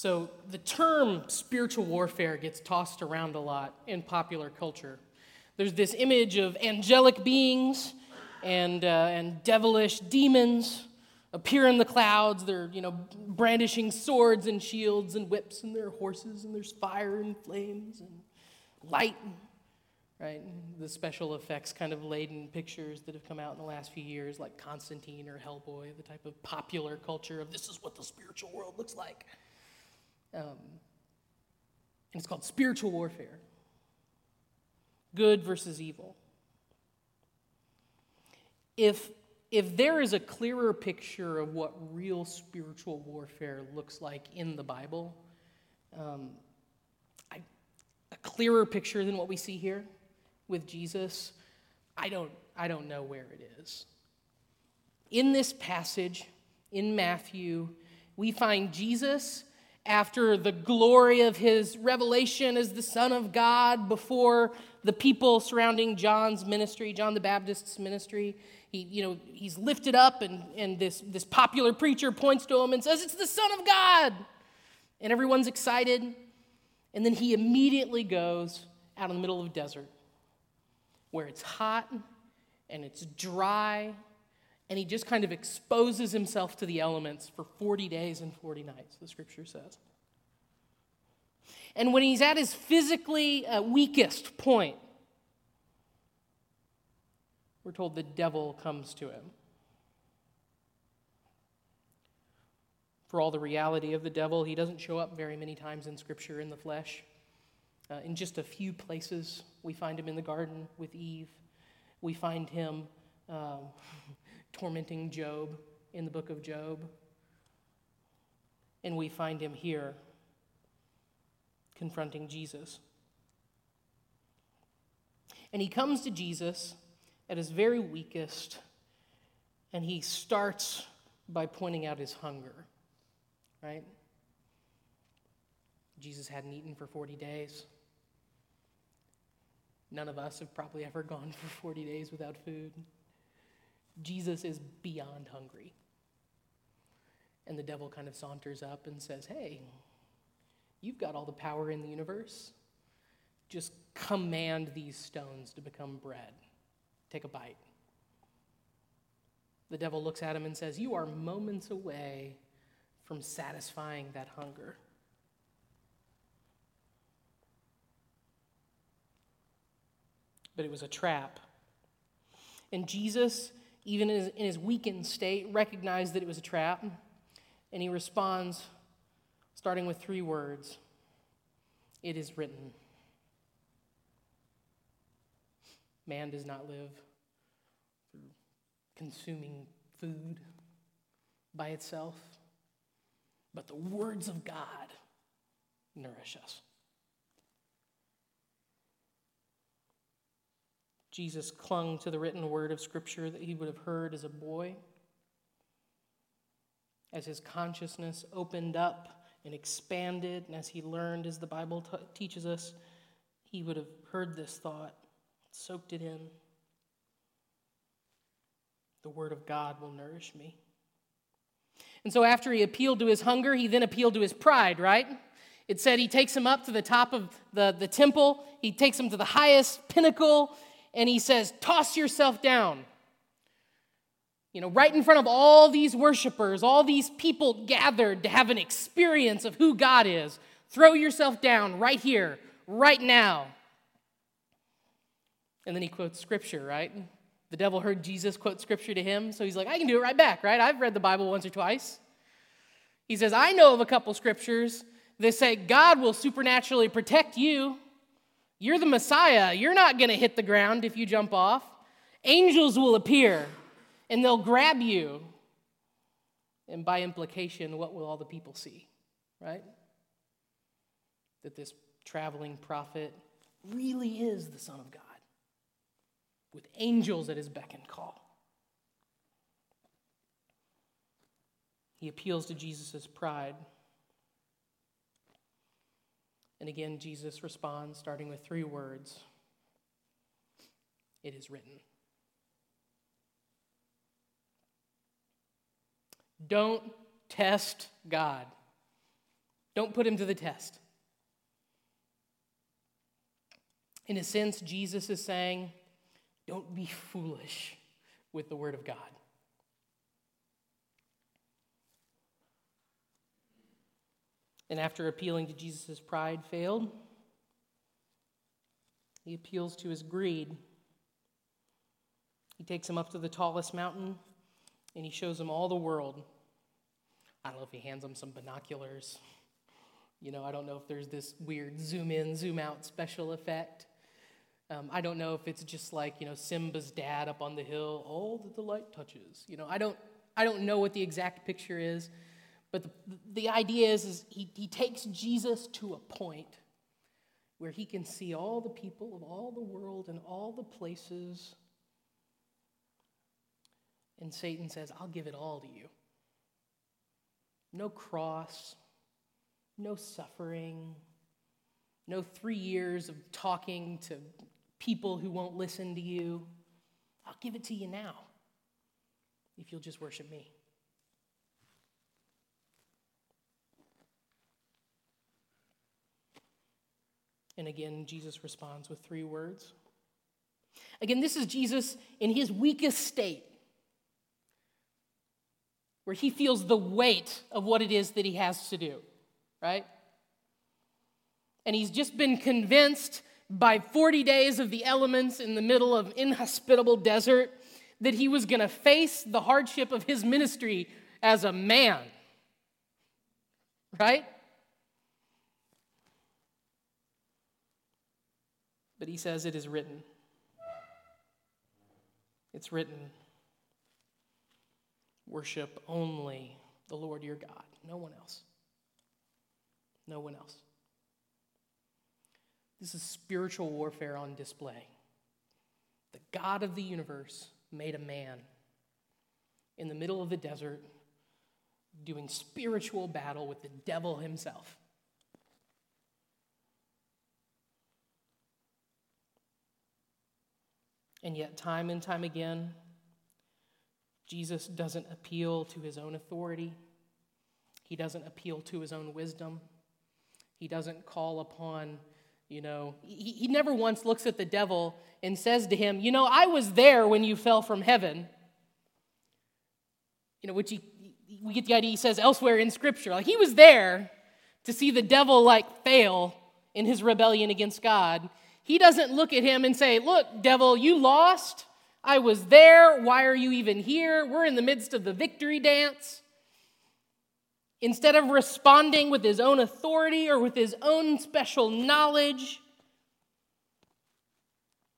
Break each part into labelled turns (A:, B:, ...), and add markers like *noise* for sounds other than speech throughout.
A: So, the term spiritual warfare gets tossed around a lot in popular culture. There's this image of angelic beings and, uh, and devilish demons appear in the clouds. They're, you know, brandishing swords and shields and whips, and their horses, and there's fire and flames and light, right? The special effects kind of laden pictures that have come out in the last few years, like Constantine or Hellboy, the type of popular culture of this is what the spiritual world looks like. Um, and it's called spiritual warfare good versus evil. If if there is a clearer picture of what real spiritual warfare looks like in the Bible, um, I, a clearer picture than what we see here with Jesus, I don't, I don't know where it is. In this passage, in Matthew, we find Jesus after the glory of his revelation as the Son of God before the people surrounding John's ministry, John the Baptist's ministry. He, you know, he's lifted up, and, and this, this popular preacher points to him and says, It's the Son of God. And everyone's excited. And then he immediately goes out in the middle of a desert where it's hot and it's dry, and he just kind of exposes himself to the elements for 40 days and 40 nights, the scripture says. And when he's at his physically uh, weakest point, we're told the devil comes to him. For all the reality of the devil, he doesn't show up very many times in Scripture in the flesh. Uh, in just a few places, we find him in the garden with Eve. We find him um, *laughs* tormenting Job in the book of Job. And we find him here confronting Jesus. And he comes to Jesus at his very weakest, and he starts by pointing out his hunger, right? Jesus hadn't eaten for 40 days. None of us have probably ever gone *laughs* for 40 days without food. Jesus is beyond hungry. And the devil kind of saunters up and says, Hey, you've got all the power in the universe. Just command these stones to become bread. Take a bite. The devil looks at him and says, You are moments away from satisfying that hunger. But it was a trap. And Jesus, even in his, weakened state, recognized that it was a trap. And he responds, starting with three words It is written. Man does not live through consuming food by itself, but the words of God nourish us. Jesus clung to the written word of Scripture that he would have heard as a boy. As his consciousness opened up and expanded, and as he learned, as the Bible t- teaches us, he would have heard this thought soaked it in. The Word of God will nourish me. And so, after he appealed to his hunger, he then appealed to his pride, right? It said he takes him up to the top of the, the temple, he takes him to the highest pinnacle, and he says, Toss yourself down. You know, right in front of all these worshipers, all these people gathered to have an experience of who God is. Throw yourself down right here, right now. And then he quotes scripture, right? The devil heard Jesus quote scripture to him, so he's like, I can do it right back, right? I've read the Bible once or twice. He says, I know of a couple scriptures that say God will supernaturally protect you. You're the Messiah. You're not going to hit the ground if you jump off. Angels will appear and they'll grab you. And by implication, what will all the people see, right? That this traveling prophet really is the Son of God with angels at his beck and call. He appeals to Jesus' pride. And again, Jesus responds, starting with three words It is written. Don't test God. Don't put him to the test. In a sense, Jesus is saying, don't be foolish with the Word of God. And after appealing to Jesus' pride failed, he appeals to his greed. He takes him up to the tallest mountain and he shows him all the world. I don't know if he hands him some binoculars. You know, I don't know if there's this weird zoom in, zoom out special effect. Um, I don't know if it's just like, you know, Simba's dad up on the hill, all that the light touches. You know, I don't, I don't know what the exact picture is. But the, the idea is, is he, he takes Jesus to a point where he can see all the people of all the world and all the places. And Satan says, I'll give it all to you. No cross, no suffering, no three years of talking to people who won't listen to you. I'll give it to you now if you'll just worship me. And again, Jesus responds with three words. Again, this is Jesus in his weakest state, where he feels the weight of what it is that he has to do, right? And he's just been convinced by 40 days of the elements in the middle of inhospitable desert that he was going to face the hardship of his ministry as a man. Right? But he says, It is written. It's written. Worship only the Lord your God, no one else. No one else. This is spiritual warfare on display. The God of the universe made a man in the middle of the desert doing spiritual battle with the devil himself. And yet, time and time again, Jesus doesn't appeal to his own authority. He doesn't appeal to his own wisdom. He doesn't call upon, you know, he, he never once looks at the devil and says to him, You know, I was there when you fell from heaven. You know, which he, we get the idea he says elsewhere in Scripture. Like, he was there to see the devil, like, fail in his rebellion against God. He doesn't look at him and say, Look, devil, you lost. I was there. Why are you even here? We're in the midst of the victory dance. Instead of responding with his own authority or with his own special knowledge,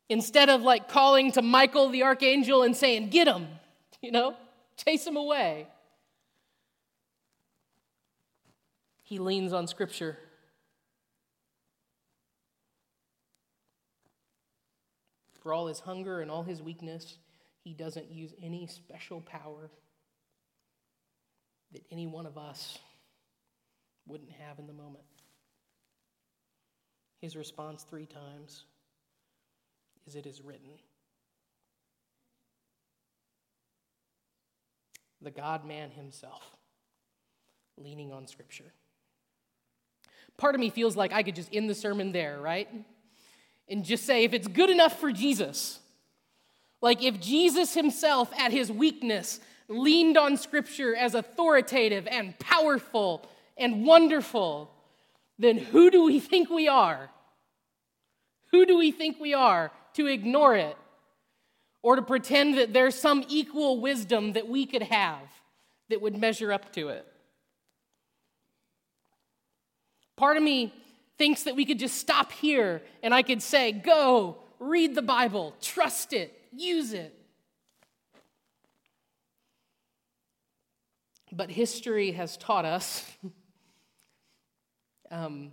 A: instead of like calling to Michael the archangel and saying, Get him, *laughs* you know, chase him away, he leans on Scripture For all his hunger and all his weakness, he doesn't use any special power that any one of us wouldn't have in the moment. His response three times is, It is written. The God man himself, leaning on Scripture. Part of me feels like I could just end the sermon there, right? And just say if it's good enough for Jesus, like if Jesus himself at his weakness leaned on Scripture as authoritative and powerful and wonderful, then who do we think we are? Who do we think we are to ignore it or to pretend that there's some equal wisdom that we could have that would measure up to it? Part of me thinks that we could just stop here and I could say, go, read the Bible, trust it, use it. But history has taught us *laughs* um,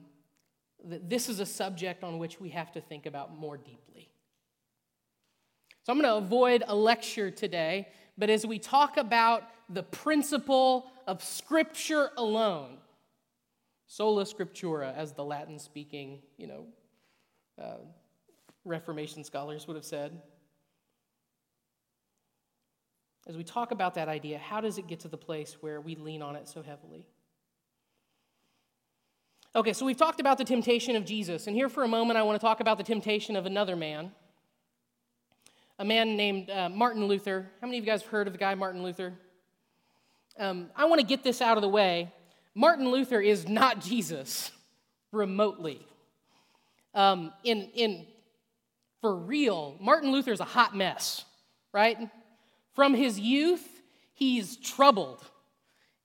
A: that this is a subject on which we have to think about more deeply. So I'm going to avoid a lecture today, but as we talk about the principle of Scripture alone, Sola scriptura, as the Latin speaking, you know, uh, Reformation scholars would have said. As we talk about that idea, how does it get to the place where we lean on it so heavily? Okay, so we've talked about the temptation of Jesus, and here for a moment I want to talk about the temptation of another man, a man named uh, Martin Luther. How many of you guys have heard of the guy Martin Luther? Um, I want to get this out of the way. Martin Luther is not Jesus remotely. Um, in, in, for real, Martin Luther is a hot mess, right? From his youth, he's troubled.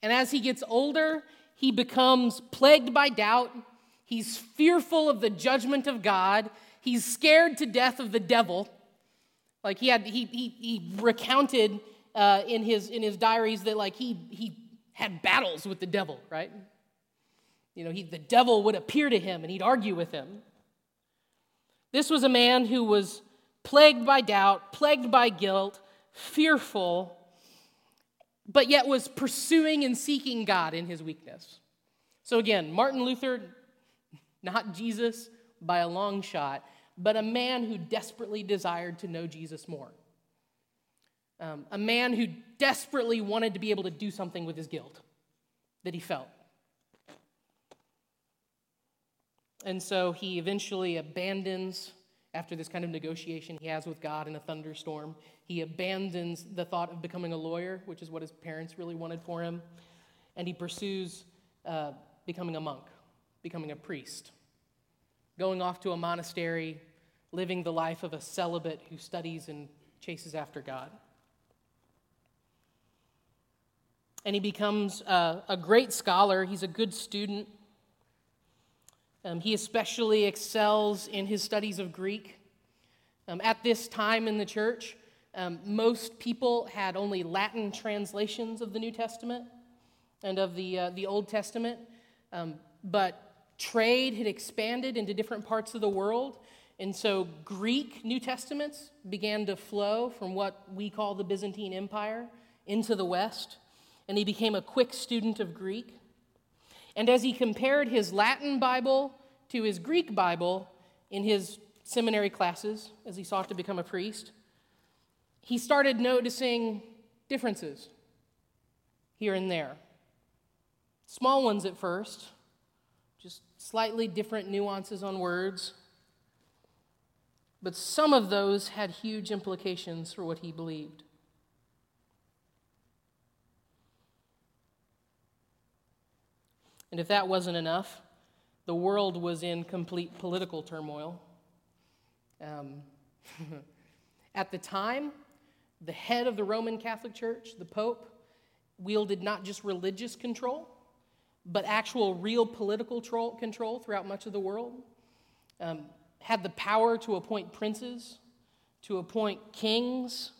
A: And as he gets older, he becomes plagued by doubt. He's fearful of the judgment of God. He's scared to death of the devil. Like he had, he, he, he recounted uh, in, his, in his diaries that like he, he had battles with the devil, right? You know, he, the devil would appear to him and he'd argue with him. This was a man who was plagued by doubt, plagued by guilt, fearful, but yet was pursuing and seeking God in his weakness. So again, Martin Luther, not Jesus by a long shot, but a man who desperately desired to know Jesus more. Um, a man who desperately wanted to be able to do something with his guilt that he felt. And so he eventually abandons, after this kind of negotiation he has with God in a thunderstorm, he abandons the thought of becoming a lawyer, which is what his parents really wanted for him, and he pursues uh, becoming a monk, becoming a priest, going off to a monastery, living the life of a celibate who studies and chases after God. And he becomes a, a great scholar, he's a good student. Um, he especially excels in his studies of Greek. Um, at this time in the church, um, most people had only Latin translations of the New Testament and of the, uh, the Old Testament, um, but trade had expanded into different parts of the world. And so Greek New Testaments began to flow from what we call the Byzantine Empire into the West. And he became a quick student of Greek. And as he compared his Latin Bible to his Greek Bible in his seminary classes, as he sought to become a priest, he started noticing differences here and there. Small ones at first, just slightly different nuances on words. But some of those had huge implications for what he believed. And if that wasn't enough, the world was in complete political turmoil. Um, *laughs* at the time, the head of the Roman Catholic Church, the Pope, wielded not just religious control, but actual real political control throughout much of the world. Um, had the power to appoint princes, to appoint kings.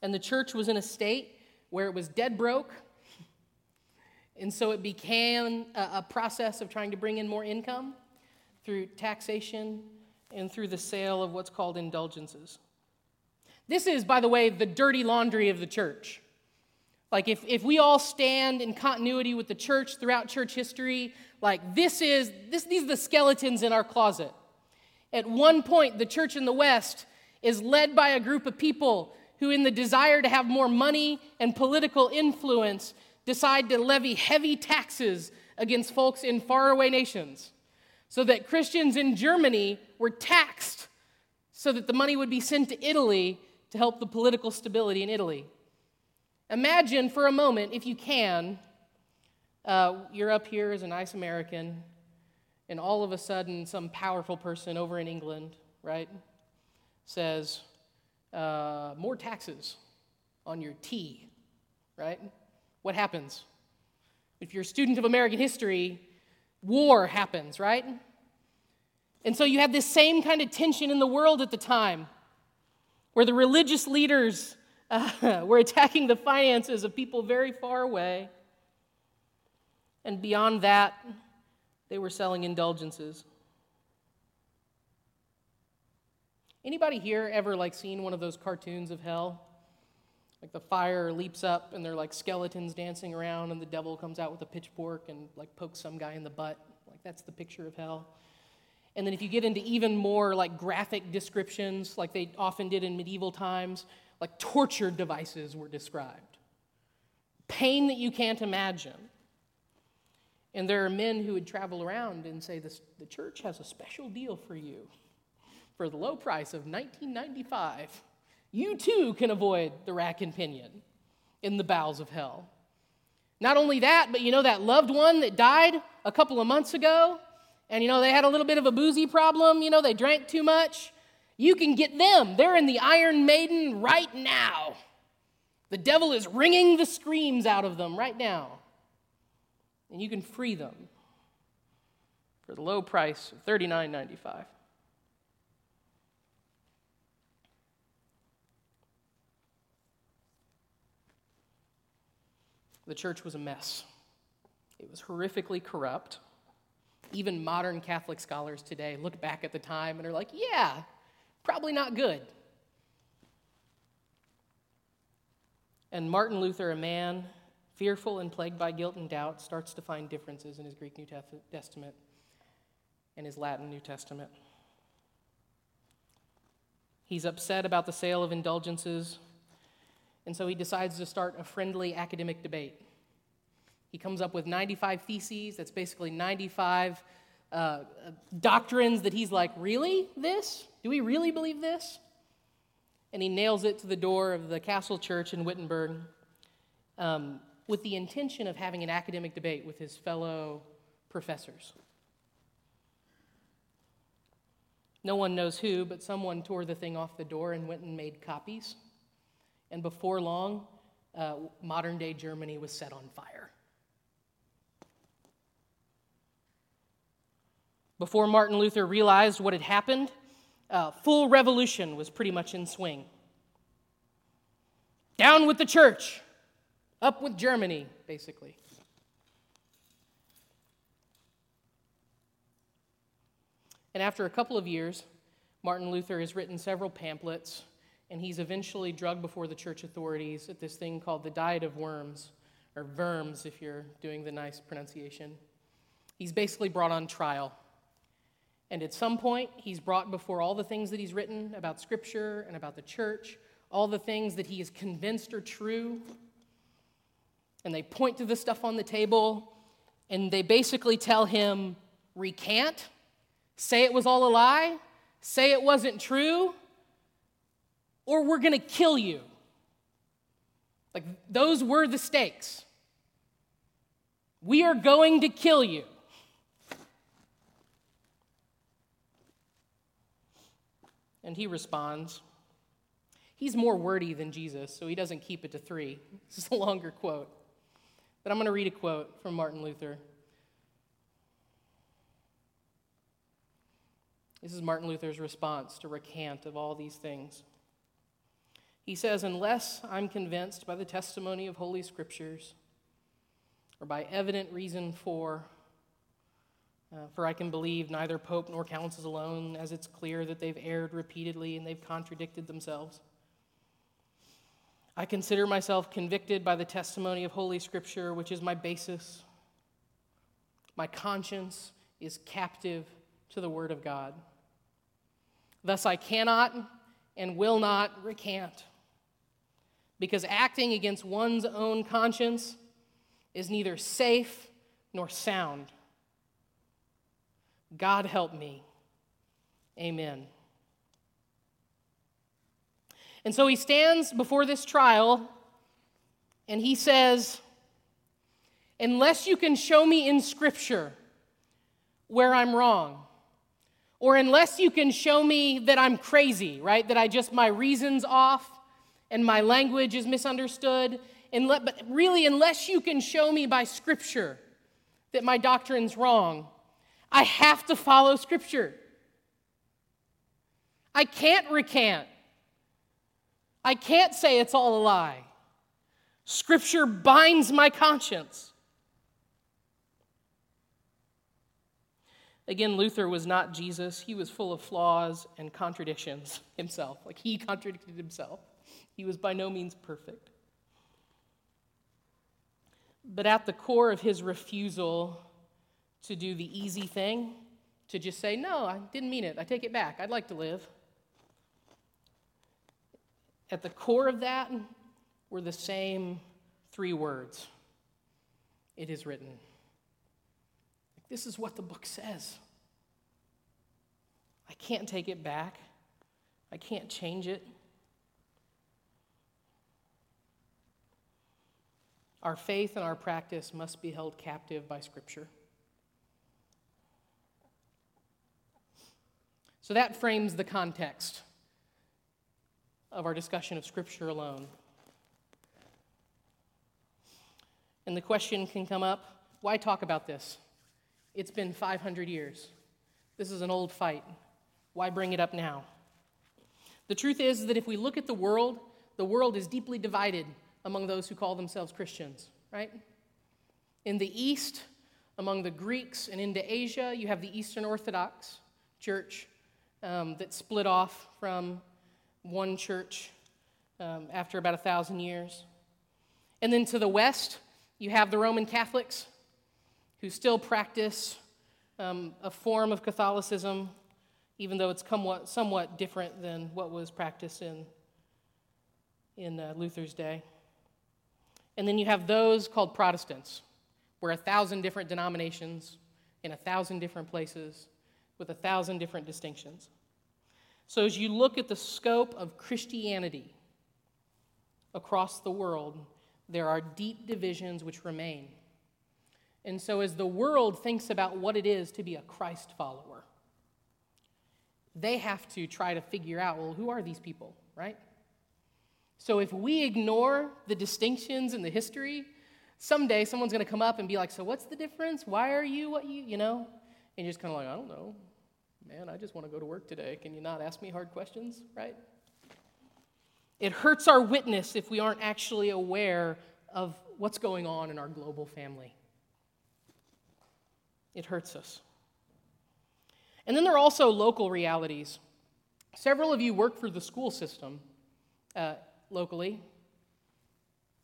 A: And the church was in a state where it was dead broke and so it became a, a process of trying to bring in more income through taxation and through the sale of what's called indulgences. This is, by the way, the dirty laundry of the church. Like, if, if we all stand in continuity with the church throughout church history, like, this is, this, these are the skeletons in our closet. At one point, the church in the West is led by a group of people who, in the desire to have more money and political influence, decide to levy heavy taxes against folks in faraway nations so that Christians in Germany were taxed so that the money would be sent to Italy to help the political stability in Italy. Imagine for a moment, if you can, uh, you're up here as a nice American, and all of a sudden, some powerful person over in England, right, says, uh, more taxes on your tea, right? What happens? If you're a student of American history, war happens, right? And so you have this same kind of tension in the world at the time where the religious leaders uh, *laughs* were attacking the finances of people very far away. And beyond that, they were selling indulgences. Anybody here ever like seen one of those cartoons of hell? Like the fire leaps up and they're like skeletons dancing around and the devil comes out with a pitchfork and like pokes some guy in the butt. Like that's the picture of hell. And then if you get into even more like graphic descriptions, like they often did in medieval times, like torture devices were described. Pain that you can't imagine. And there are men who would travel around and say, this, The church has a special deal for you. For the low price of 1995, you too can avoid the rack and pinion in the bowels of hell. Not only that, but you know that loved one that died a couple of months ago? And you know, they had a little bit of a boozy problem, you know, they drank too much. You can get them. They're in the Iron Maiden right now. The devil is wringing the screams out of them right now and you can free them for the low price of $39.95. The church was a mess. It was horrifically corrupt. Even modern Catholic scholars today look back at the time and are like, yeah, probably not good. And Martin Luther, a man fearful and plagued by guilt and doubt, starts to find differences in his Greek New Testament and his Latin New Testament. He's upset about the sale of indulgences, and so he decides to start a friendly academic debate. He comes up with 95 theses, that's basically 95 uh, doctrines that he's like, Really? This? Do we really believe this? And he nails it to the door of the Castle Church in Wittenberg. Um, with the intention of having an academic debate with his fellow professors. No one knows who, but someone tore the thing off the door and went and made copies. And before long, uh, modern day Germany was set on fire. Before Martin Luther realized what had happened, uh, full revolution was pretty much in swing. Down with the church! Up with Germany, basically. And after a couple of years, Martin Luther has written several pamphlets, and he's eventually drugged before the church authorities at this thing called the Diet of Worms, or Worms if you're doing the nice pronunciation. He's basically brought on trial. And at some point, he's brought before all the things that he's written about Scripture and about the church, all the things that he is convinced are true, and they point to the stuff on the table and they basically tell him, recant, say it was all a lie, say it wasn't true, or we're going to kill you. Like, those were the stakes. We are going to kill you. And he responds. He's more wordy than Jesus, so he doesn't keep it to three. *laughs* This is a longer quote. But I'm going to read a quote from Martin Luther. This is Martin Luther's response to recant of all these things. He says, Unless I'm convinced by the testimony of Holy Scriptures or by evident reason for, uh, for I can believe neither Pope nor councils alone, as it's clear that they've erred repeatedly and they've contradicted themselves. I consider myself convicted by the testimony of Holy Scripture, which is my basis. My conscience is captive to the Word of God. Thus, I cannot and will not recant, because acting against one's own conscience is neither safe nor sound. God help me. Amen. And so he stands before this trial and he says, Unless you can show me in Scripture where I'm wrong, or unless you can show me that I'm crazy, right? That I just, my reason's off and my language is misunderstood, and let, but really, unless you can show me by Scripture that my doctrine's wrong, I have to follow Scripture. I can't recant. I can't say it's all a lie. Scripture binds my conscience. Again, Luther was not Jesus. He was full of flaws and contradictions *laughs* himself. Like he contradicted himself. He was by no means perfect. But at the core of his refusal to do the easy thing, to just say, no, I didn't mean it, I take it back, I'd like to live, at the core of that were the same three words It is written. This is what the book says. I can't take it back, I can't change it. Our faith and our practice must be held captive by Scripture. So that frames the context of our discussion of Scripture alone. And the question can come up why talk about this? It's been 500 years. This is an old fight. Why bring it up now? The truth is that if we look at the world, the world is deeply divided among those who call themselves Christians, right? In the East, among the Greeks and into Asia, you have the Eastern Orthodox Church um, that split off from one church um, after about a thousand years. And then to the West, you have the Roman Catholics who still practice um, a form of Catholicism, even though it's somewhat, somewhat different than what was practiced in, in uh, Luther's day. And then you have those called Protestants, where a thousand different denominations in a thousand different places with a thousand different distinctions. So, as you look at the scope of Christianity across the world, there are deep divisions which remain. And so, as the world thinks about what it is to be a Christ follower, they have to try to figure out well, who are these people, right? So, if we ignore the distinctions in the history, someday someone's going to come up and be like, So, what's the difference? Why are you what you, you know? And you're just kind of like, I don't know. Man, I just want to go to work today. Can you not ask me hard questions, right? It hurts our witness if we aren't actually aware of what's going on in our global family. It hurts us. And then there are also local realities. Several of you work for the school system uh, locally.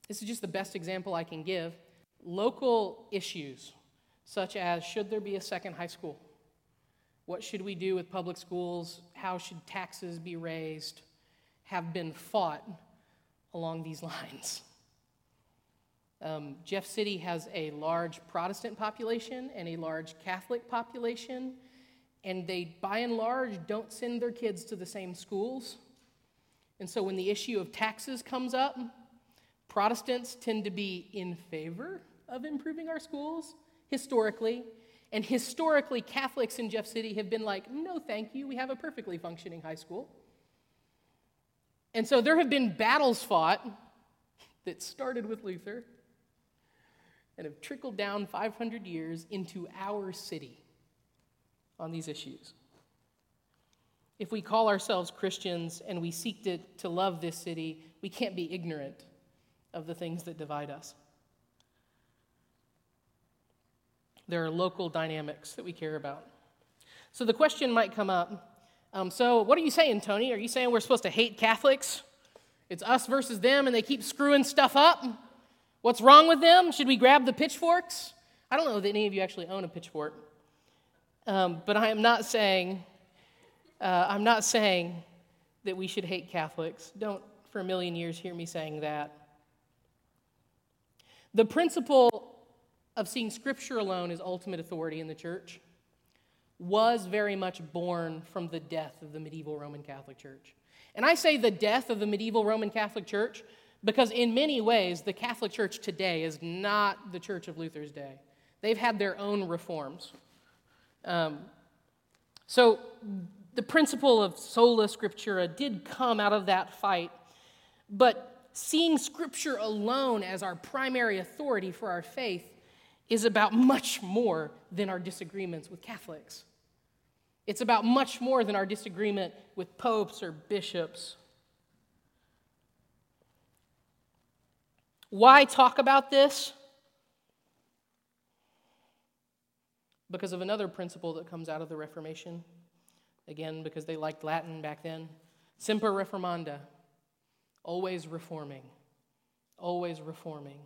A: This is just the best example I can give. Local issues, such as should there be a second high school? What should we do with public schools? How should taxes be raised? Have been fought along these *laughs* lines. Um, Jeff City has a large Protestant population and a large Catholic population, and they, by and large, don't send their kids to the same schools. And so when the issue of taxes comes up, Protestants tend to be in favor of improving our schools historically, and historically, Catholics in Jeff City have been like, no, thank you, we have a perfectly functioning high school. And so there have been battles fought that started with Luther and have trickled down 500 years into our city on these issues. If we call ourselves Christians and we seek to, to love this city, we can't be ignorant of the things that divide us. There are local dynamics that we care about. So the question might come up um, so, what are you saying, Tony? Are you saying we're supposed to hate Catholics? It's us versus them, and they keep screwing stuff up? What's wrong with them? Should we grab the pitchforks? I don't know that any of you actually own a pitchfork, um, but I am not saying uh, I'm not saying that we should hate Catholics. Don't for a million years hear me saying that. The principle of seeing Scripture alone as ultimate authority in the church was very much born from the death of the medieval Roman Catholic Church. And I say the death of the medieval Roman Catholic Church because, in many ways, the Catholic Church today is not the Church of Luther's day. They've had their own reforms. Um, so, the principle of sola scriptura did come out of that fight, but seeing Scripture alone as our primary authority for our faith is about much more than our disagreements with Catholics. It's about much more than our disagreement with popes or bishops. Why talk about this? Because of another principle that comes out of the Reformation. Again, because they liked Latin back then. Semper reformanda, always reforming, always reforming.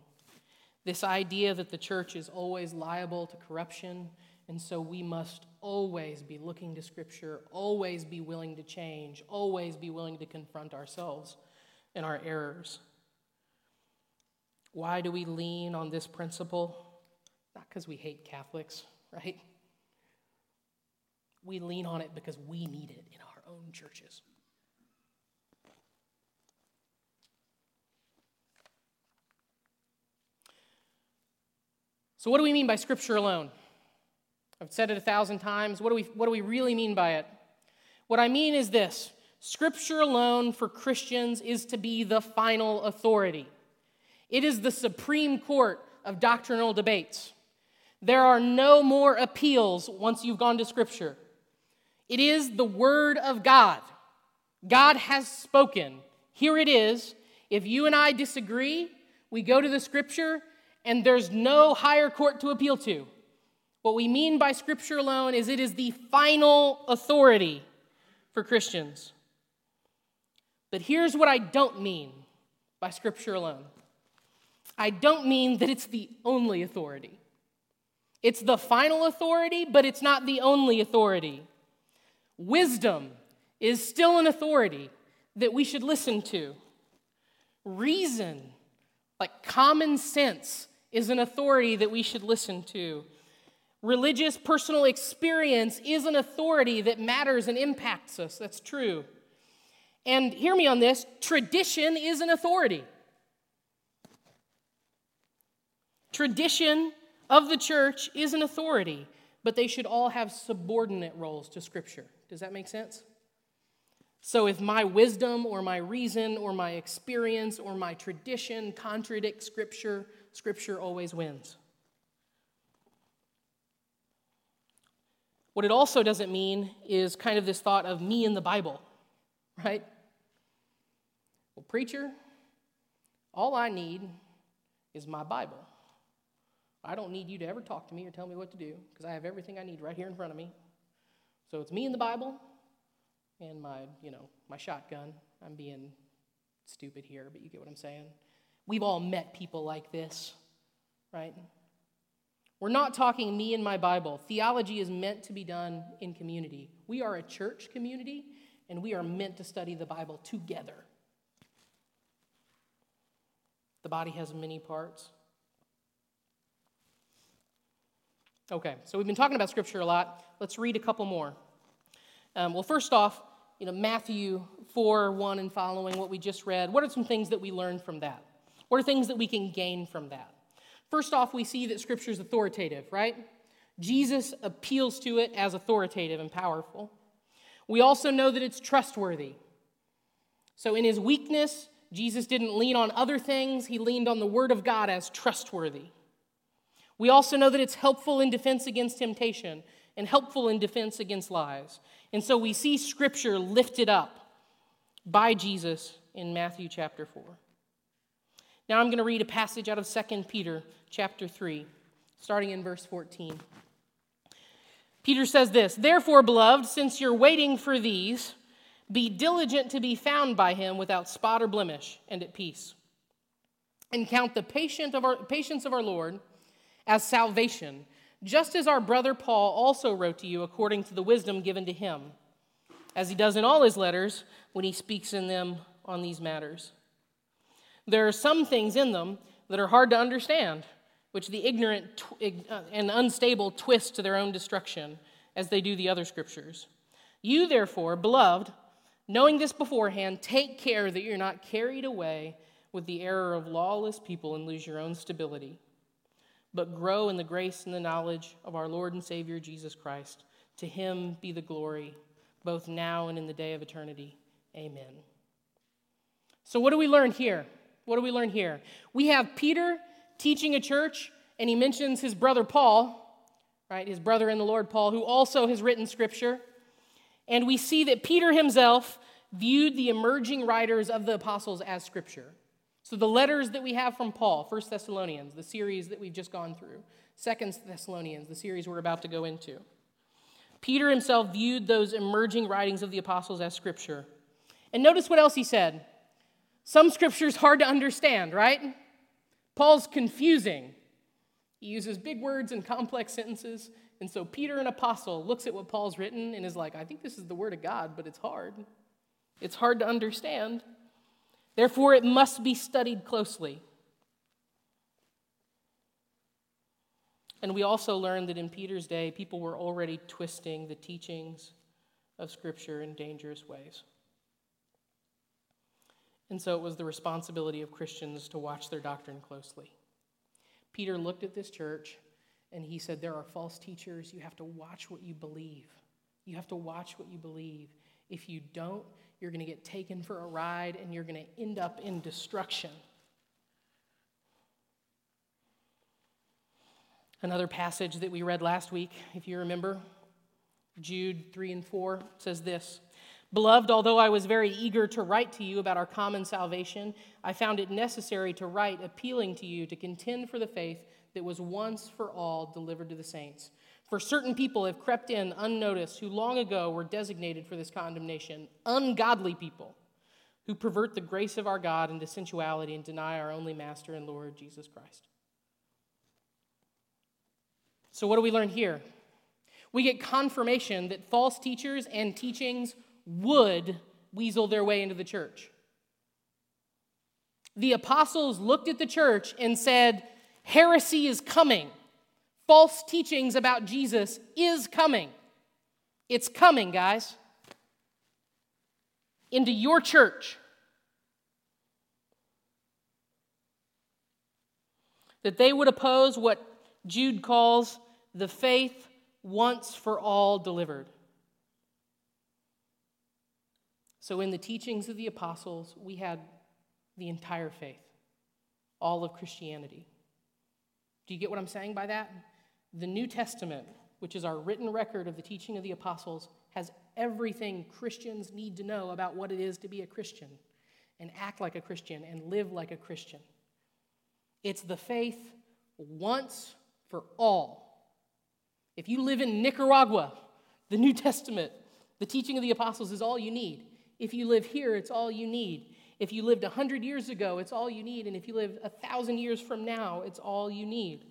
A: This idea that the church is always liable to corruption, and so we must always be looking to Scripture, always be willing to change, always be willing to confront ourselves and our errors. Why do we lean on this principle? Not because we hate Catholics, *laughs* right? We lean on it because we need it in our own churches. So, what do we mean by Scripture alone? I've said it a thousand times. What do we, what do we really mean by it? What I mean is this Scripture alone for Christians is to be the final authority, it is the supreme court of doctrinal debates. There are no more appeals once you've gone to Scripture. It is the Word of God. God has spoken. Here it is. If you and I disagree, we go to the Scripture and there's no higher court to appeal to. What we mean by Scripture alone is it is the final authority for Christians. But here's what I don't mean by Scripture alone I don't mean that it's the only authority. It's the final authority, but it's not the only authority. Wisdom is still an authority that we should listen to. Reason, like common sense, is an authority that we should listen to. Religious personal experience is an authority that matters and impacts us. That's true. And hear me on this tradition is an authority. Tradition of the church is an authority, but they should all have subordinate roles to Scripture. Does that make sense? So if my wisdom or my reason or my experience or my tradition contradicts Scripture, Scripture always wins. What it also doesn't mean is kind of this thought of me in the Bible, right? Well, preacher, all I need is my Bible. I don't need you to ever talk to me or tell me what to do because I have everything I need right here in front of me. So it's me and the Bible and my, you know, my shotgun. I'm being stupid here, but you get what I'm saying. We've all met people like this, right? We're not talking me and my Bible. Theology is meant to be done in community. We are a church community, and we are meant to study the Bible together. The body has many parts. Okay, so we've been talking about Scripture a lot. Let's read a couple more. Um, well, first off, you know, Matthew 4 1 and following, what we just read, what are some things that we learned from that? What are things that we can gain from that? First off, we see that Scripture is authoritative, right? Jesus appeals to it as authoritative and powerful. We also know that it's trustworthy. So, in his weakness, Jesus didn't lean on other things, he leaned on the Word of God as trustworthy. We also know that it's helpful in defense against temptation and helpful in defense against lies. And so we see Scripture lifted up by Jesus in Matthew chapter 4. Now I'm going to read a passage out of 2 Peter chapter 3, starting in verse 14. Peter says this Therefore, beloved, since you're waiting for these, be diligent to be found by him without spot or blemish and at peace. And count the patient of our, patience of our Lord as salvation, just as our brother Paul also wrote to you according to the wisdom given to him, as he does in all his letters when he speaks in them on these matters. There are some things in them that are hard to understand, which the ignorant uh, and unstable twist to their own destruction, as they do the other scriptures. You, therefore, beloved, knowing this beforehand, take care that you're not carried away with the error of lawless people and lose your own stability, but grow in the grace and the knowledge of our Lord and Savior Jesus Christ. To him be the glory, both now and in the day of eternity. Amen. So, what do we learn here? What do we learn here? We have Peter teaching a church, and he mentions his brother Paul, right? His brother in the Lord, Paul, who also has written scripture. And we see that Peter himself viewed the emerging writers of the apostles as scripture. So the letters that we have from Paul, First Thessalonians, the series that we've just gone through, Second Thessalonians, the series we're about to go into. Peter himself viewed those emerging writings of the apostles as scripture. And notice what else he said. Some scripture is hard to understand, right? Paul's confusing. He uses big words and complex sentences. And so Peter, an apostle, looks at what Paul's written and is like, I think this is the word of God, but it's hard. It's hard to understand. Therefore, it must be studied closely. And we also learned that in Peter's day, people were already twisting the teachings of Scripture in dangerous ways. And so it was the responsibility of Christians to watch their doctrine closely. Peter looked at this church and he said, There are false teachers. You have to watch what you believe. You have to watch what you believe. If you don't, you're going to get taken for a ride and you're going to end up in destruction. Another passage that we read last week, if you remember, Jude 3 and 4 says this Beloved, although I was very eager to write to you about our common salvation, I found it necessary to write appealing to you to contend for the faith that was once for all delivered to the saints. For certain people have crept in unnoticed who long ago were designated for this condemnation, ungodly people who pervert the grace of our God into sensuality and deny our only Master and Lord Jesus Christ. So, what do we learn here? We get confirmation that false teachers and teachings would weasel their way into the church. The apostles looked at the church and said, Heresy is coming. False teachings about Jesus is coming. It's coming, guys. Into your church. That they would oppose what Jude calls the faith once for all delivered. So, in the teachings of the apostles, we had the entire faith, all of Christianity. Do you get what I'm saying by that? The New Testament, which is our written record of the teaching of the apostles, has everything Christians need to know about what it is to be a Christian and act like a Christian and live like a Christian. It's the faith once for all. If you live in Nicaragua, the New Testament, the teaching of the apostles is all you need. If you live here, it's all you need. If you lived 100 years ago, it's all you need. And if you live 1,000 years from now, it's all you need.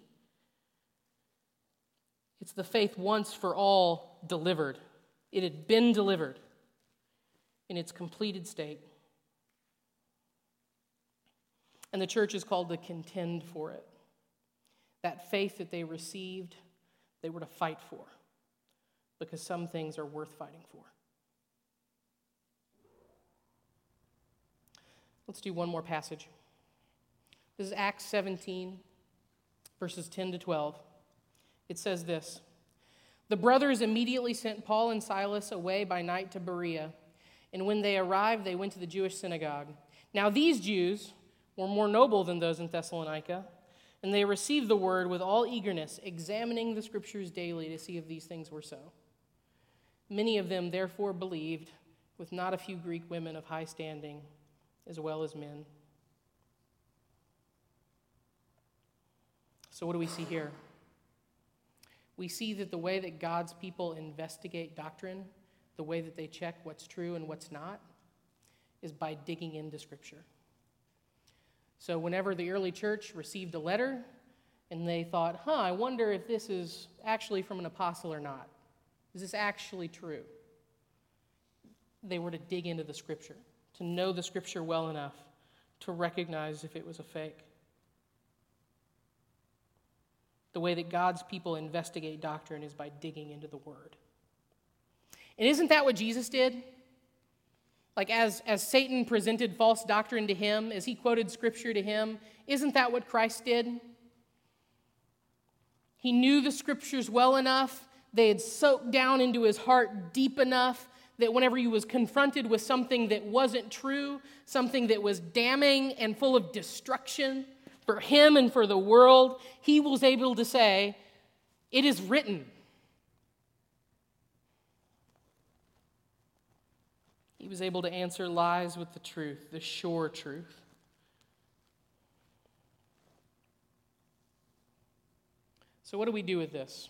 A: It's the faith once for all delivered. It had been delivered in its completed state. And the church is called to contend for it. That faith that they received, they were to fight for, because some things are worth fighting for. Let's do one more passage. This is Acts 17, verses 10 to 12. It says this The brothers immediately sent Paul and Silas away by night to Berea, and when they arrived, they went to the Jewish synagogue. Now, these Jews were more noble than those in Thessalonica, and they received the word with all eagerness, examining the scriptures daily to see if these things were so. Many of them therefore believed, with not a few Greek women of high standing as well as men. So, what do we see here? We see that the way that God's people investigate doctrine, the way that they check what's true and what's not, is by digging into Scripture. So, whenever the early church received a letter and they thought, huh, I wonder if this is actually from an apostle or not, is this actually true? They were to dig into the Scripture to know the scripture well enough to recognize if it was a fake. The way that God's people investigate doctrine is by digging into the word. And isn't that what Jesus did? Like, as, as Satan presented false doctrine to him, as he quoted scripture to him, isn't that what Christ did? He knew the scriptures well enough, they had soaked down into his heart deep enough that whenever he was confronted with something that wasn't true, something that was damning and full of destruction for him and for the world, he was able to say, It is written. He was able to answer lies with the truth, the sure truth. So, what do we do with this?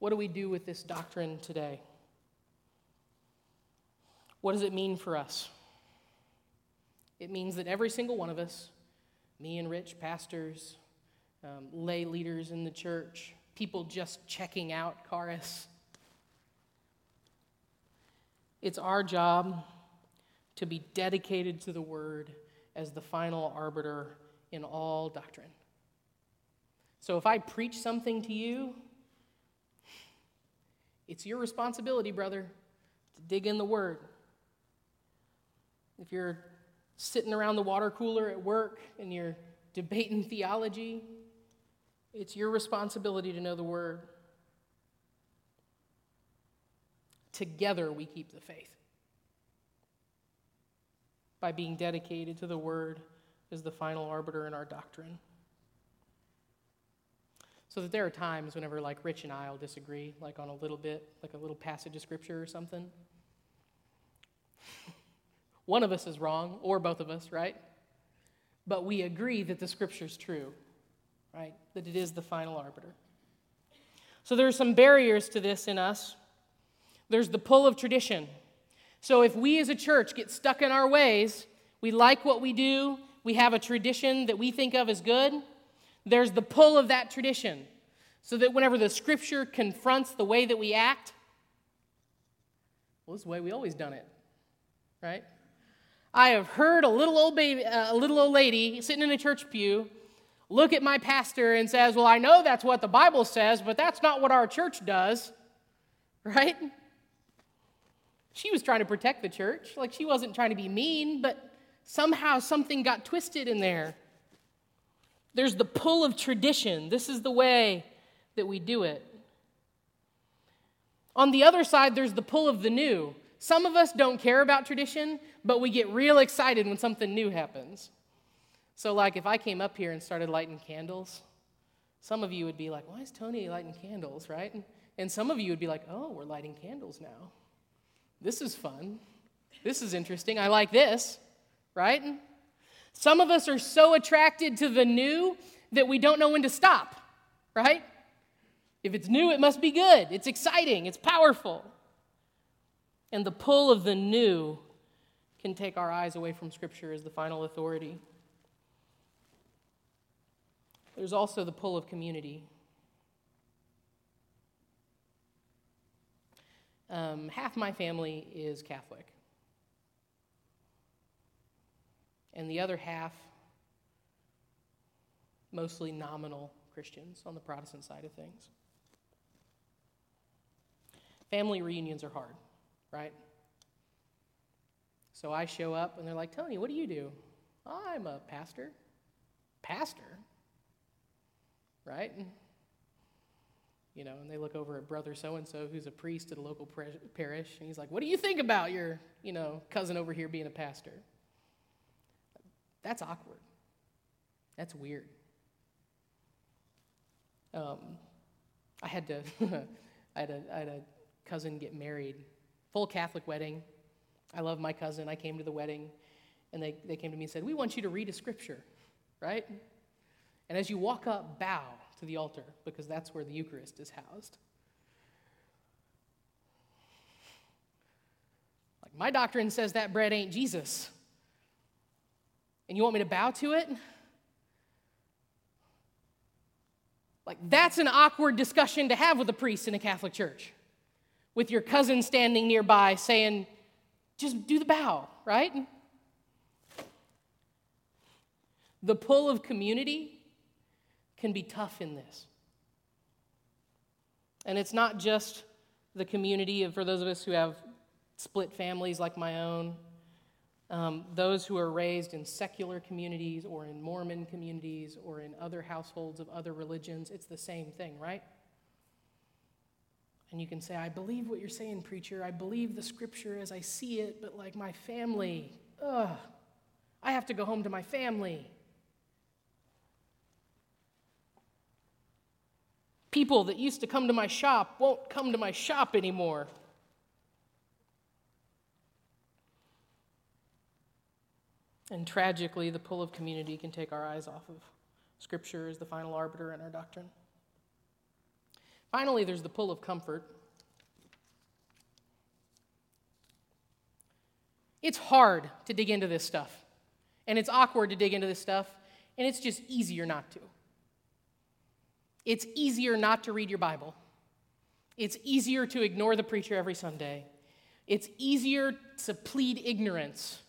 A: What do we do with this doctrine today? What does it mean for us? It means that every single one of us, me and Rich, pastors, um, lay leaders in the church, people just checking out Chorus. it's our job to be dedicated to the Word as the final arbiter in all doctrine. So if I preach something to you, it's your responsibility, brother, to dig in the word. If you're sitting around the water cooler at work and you're debating theology, it's your responsibility to know the word. Together we keep the faith by being dedicated to the word as the final arbiter in our doctrine. So that there are times whenever, like, Rich and I will disagree, like on a little bit, like a little passage of scripture or something. One of us is wrong, or both of us, right? But we agree that the scripture is true, right? That it is the final arbiter. So there are some barriers to this in us. There's the pull of tradition. So if we as a church get stuck in our ways, we like what we do, we have a tradition that we think of as good, there's the pull of that tradition. So that whenever the scripture confronts the way that we act, well, this is the way we always done it, right? I have heard a little old baby, uh, a little old lady sitting in a church pew look at my pastor and says, "Well, I know that's what the Bible says, but that's not what our church does." *laughs* Right? She was trying to protect the church, like she wasn't trying to be mean, but somehow something got twisted in there. There's the pull of tradition. This is the way that we do it. On the other side, there's the pull of the new. Some of us don't care about tradition, but we get real excited when something new happens. So, like, if I came up here and started lighting candles, some of you would be like, Why is Tony lighting candles, right? And some of you would be like, Oh, we're lighting candles now. This is fun. This is interesting. I like this, right? Some of us are so attracted to the new that we don't know when to stop, right? If it's new, it must be good. It's exciting, it's powerful. And the pull of the new can take our eyes away from Scripture as the final authority. There's also the pull of community. Um, half my family is Catholic, and the other half, mostly nominal Christians on the Protestant side of things. Family reunions are hard, right? So I show up and they're like, Tony, what do you do? I'm a pastor. Pastor? Right? you know, and they look over at brother so and so who's a priest at a local parish, and he's like, What do you think about your, you know, cousin over here being a pastor? That's awkward. That's weird. Um, I had to, *laughs* I, had a, I had a cousin get married, full Catholic wedding. I love my cousin. I came to the wedding, and they, they came to me and said, We want you to read a scripture, right? And as you walk up, bow to the altar because that's where the Eucharist is housed. Like, my doctrine says that bread ain't Jesus. And you want me to bow to it? Like, that's an awkward discussion to have with a priest in a Catholic church, with your cousin standing nearby saying, just do the bow, right? The pull of community can be tough in this. And it's not just the community, for those of us who have split families like my own, um, those who are raised in secular communities or in Mormon communities or in other households of other religions, it's the same thing, right? And you can say, I believe what you're saying, preacher. I believe the scripture as I see it, but like my family, ugh, I have to go home to my family. People that used to come to my shop won't come to my shop anymore. And tragically, the pull of community can take our eyes off of Scripture as the final arbiter in our doctrine. Finally, there's the pull of comfort. It's hard to dig into this stuff, and it's awkward to dig into this stuff, and it's just easier not to. It's easier not to read your Bible. It's easier to ignore the preacher every Sunday. It's easier to plead ignorance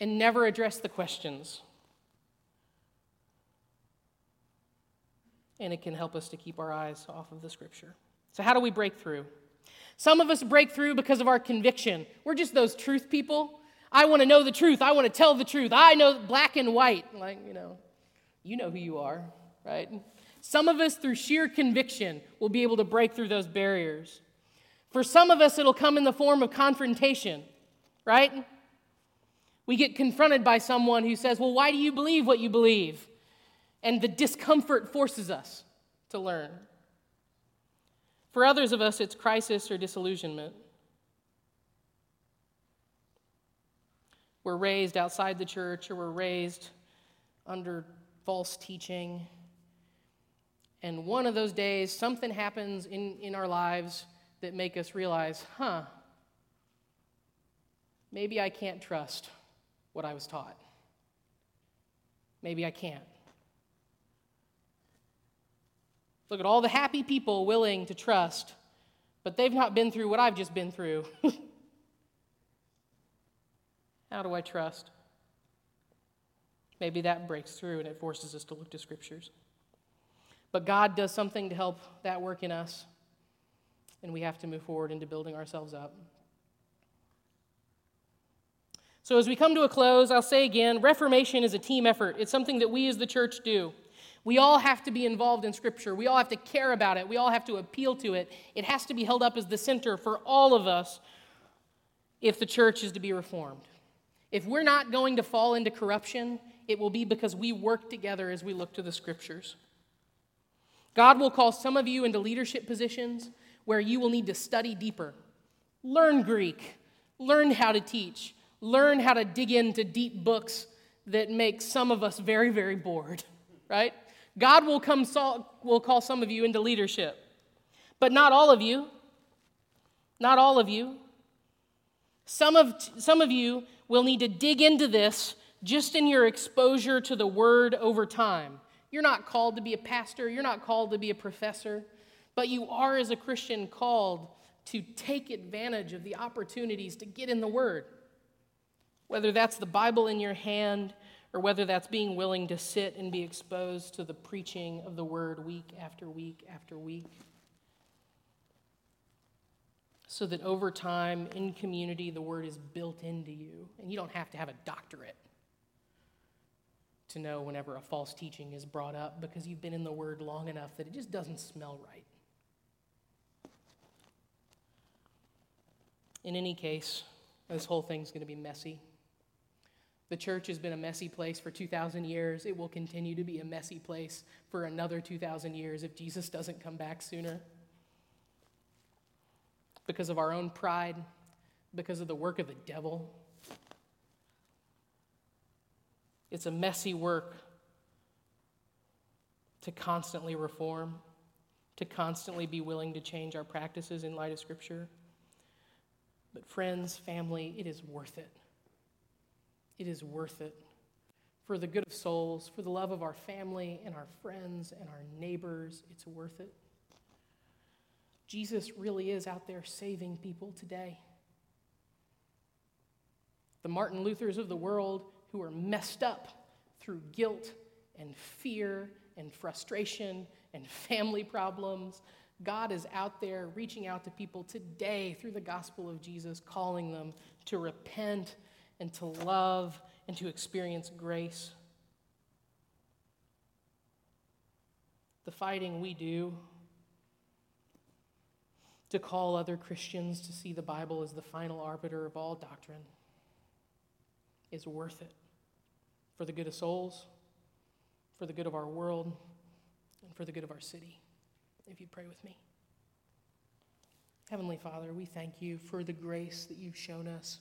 A: and never address the questions. And it can help us to keep our eyes off of the scripture. So, how do we break through? Some of us break through because of our conviction. We're just those truth people. I want to know the truth. I want to tell the truth. I know black and white. Like, you know, you know who you are, right? Some of us, through sheer conviction, will be able to break through those barriers. For some of us, it'll come in the form of confrontation, right? We get confronted by someone who says, Well, why do you believe what you believe? And the discomfort forces us to learn. For others of us, it's crisis or disillusionment. We're raised outside the church or we're raised under false teaching. And one of those days, something happens in, in our lives that make us realize, huh, maybe I can't trust what I was taught. Maybe I can't. Look at all the happy people willing to trust, but they've not been through what I've just been through. *laughs* How do I trust? Maybe that breaks through and it forces us to look to scriptures. But God does something to help that work in us, and we have to move forward into building ourselves up. So, as we come to a close, I'll say again Reformation is a team effort. It's something that we as the church do. We all have to be involved in Scripture. We all have to care about it. We all have to appeal to it. It has to be held up as the center for all of us if the church is to be reformed. If we're not going to fall into corruption, it will be because we work together as we look to the Scriptures. God will call some of you into leadership positions where you will need to study deeper, learn Greek, learn how to teach, learn how to dig into deep books that make some of us very, very bored, right? God will, come, will call some of you into leadership, but not all of you. Not all of you. Some of, some of you will need to dig into this just in your exposure to the word over time. You're not called to be a pastor, you're not called to be a professor, but you are, as a Christian, called to take advantage of the opportunities to get in the word. Whether that's the Bible in your hand or whether that's being willing to sit and be exposed to the preaching of the word week after week after week. So that over time, in community, the word is built into you, and you don't have to have a doctorate to know whenever a false teaching is brought up because you've been in the word long enough that it just doesn't smell right. In any case, this whole thing's going to be messy. The church has been a messy place for 2,000 years. It will continue to be a messy place for another 2,000 years if Jesus doesn't come back sooner. Because of our own pride, because of the work of the devil. It's a messy work to constantly reform, to constantly be willing to change our practices in light of Scripture. But, friends, family, it is worth it. It is worth it for the good of souls, for the love of our family and our friends and our neighbors. It's worth it. Jesus really is out there saving people today. The Martin Luthers of the world who are messed up through guilt and fear and frustration and *laughs* family problems. God is out there reaching out to people today through the gospel of Jesus, calling them to repent and to love and to experience grace. The fighting we do to call other Christians to see the Bible as the final arbiter of all doctrine is worth it for the good of souls, for the good of our world, and for the good of our city. If you'd pray with me. Heavenly Father, we thank you for the grace that you've shown us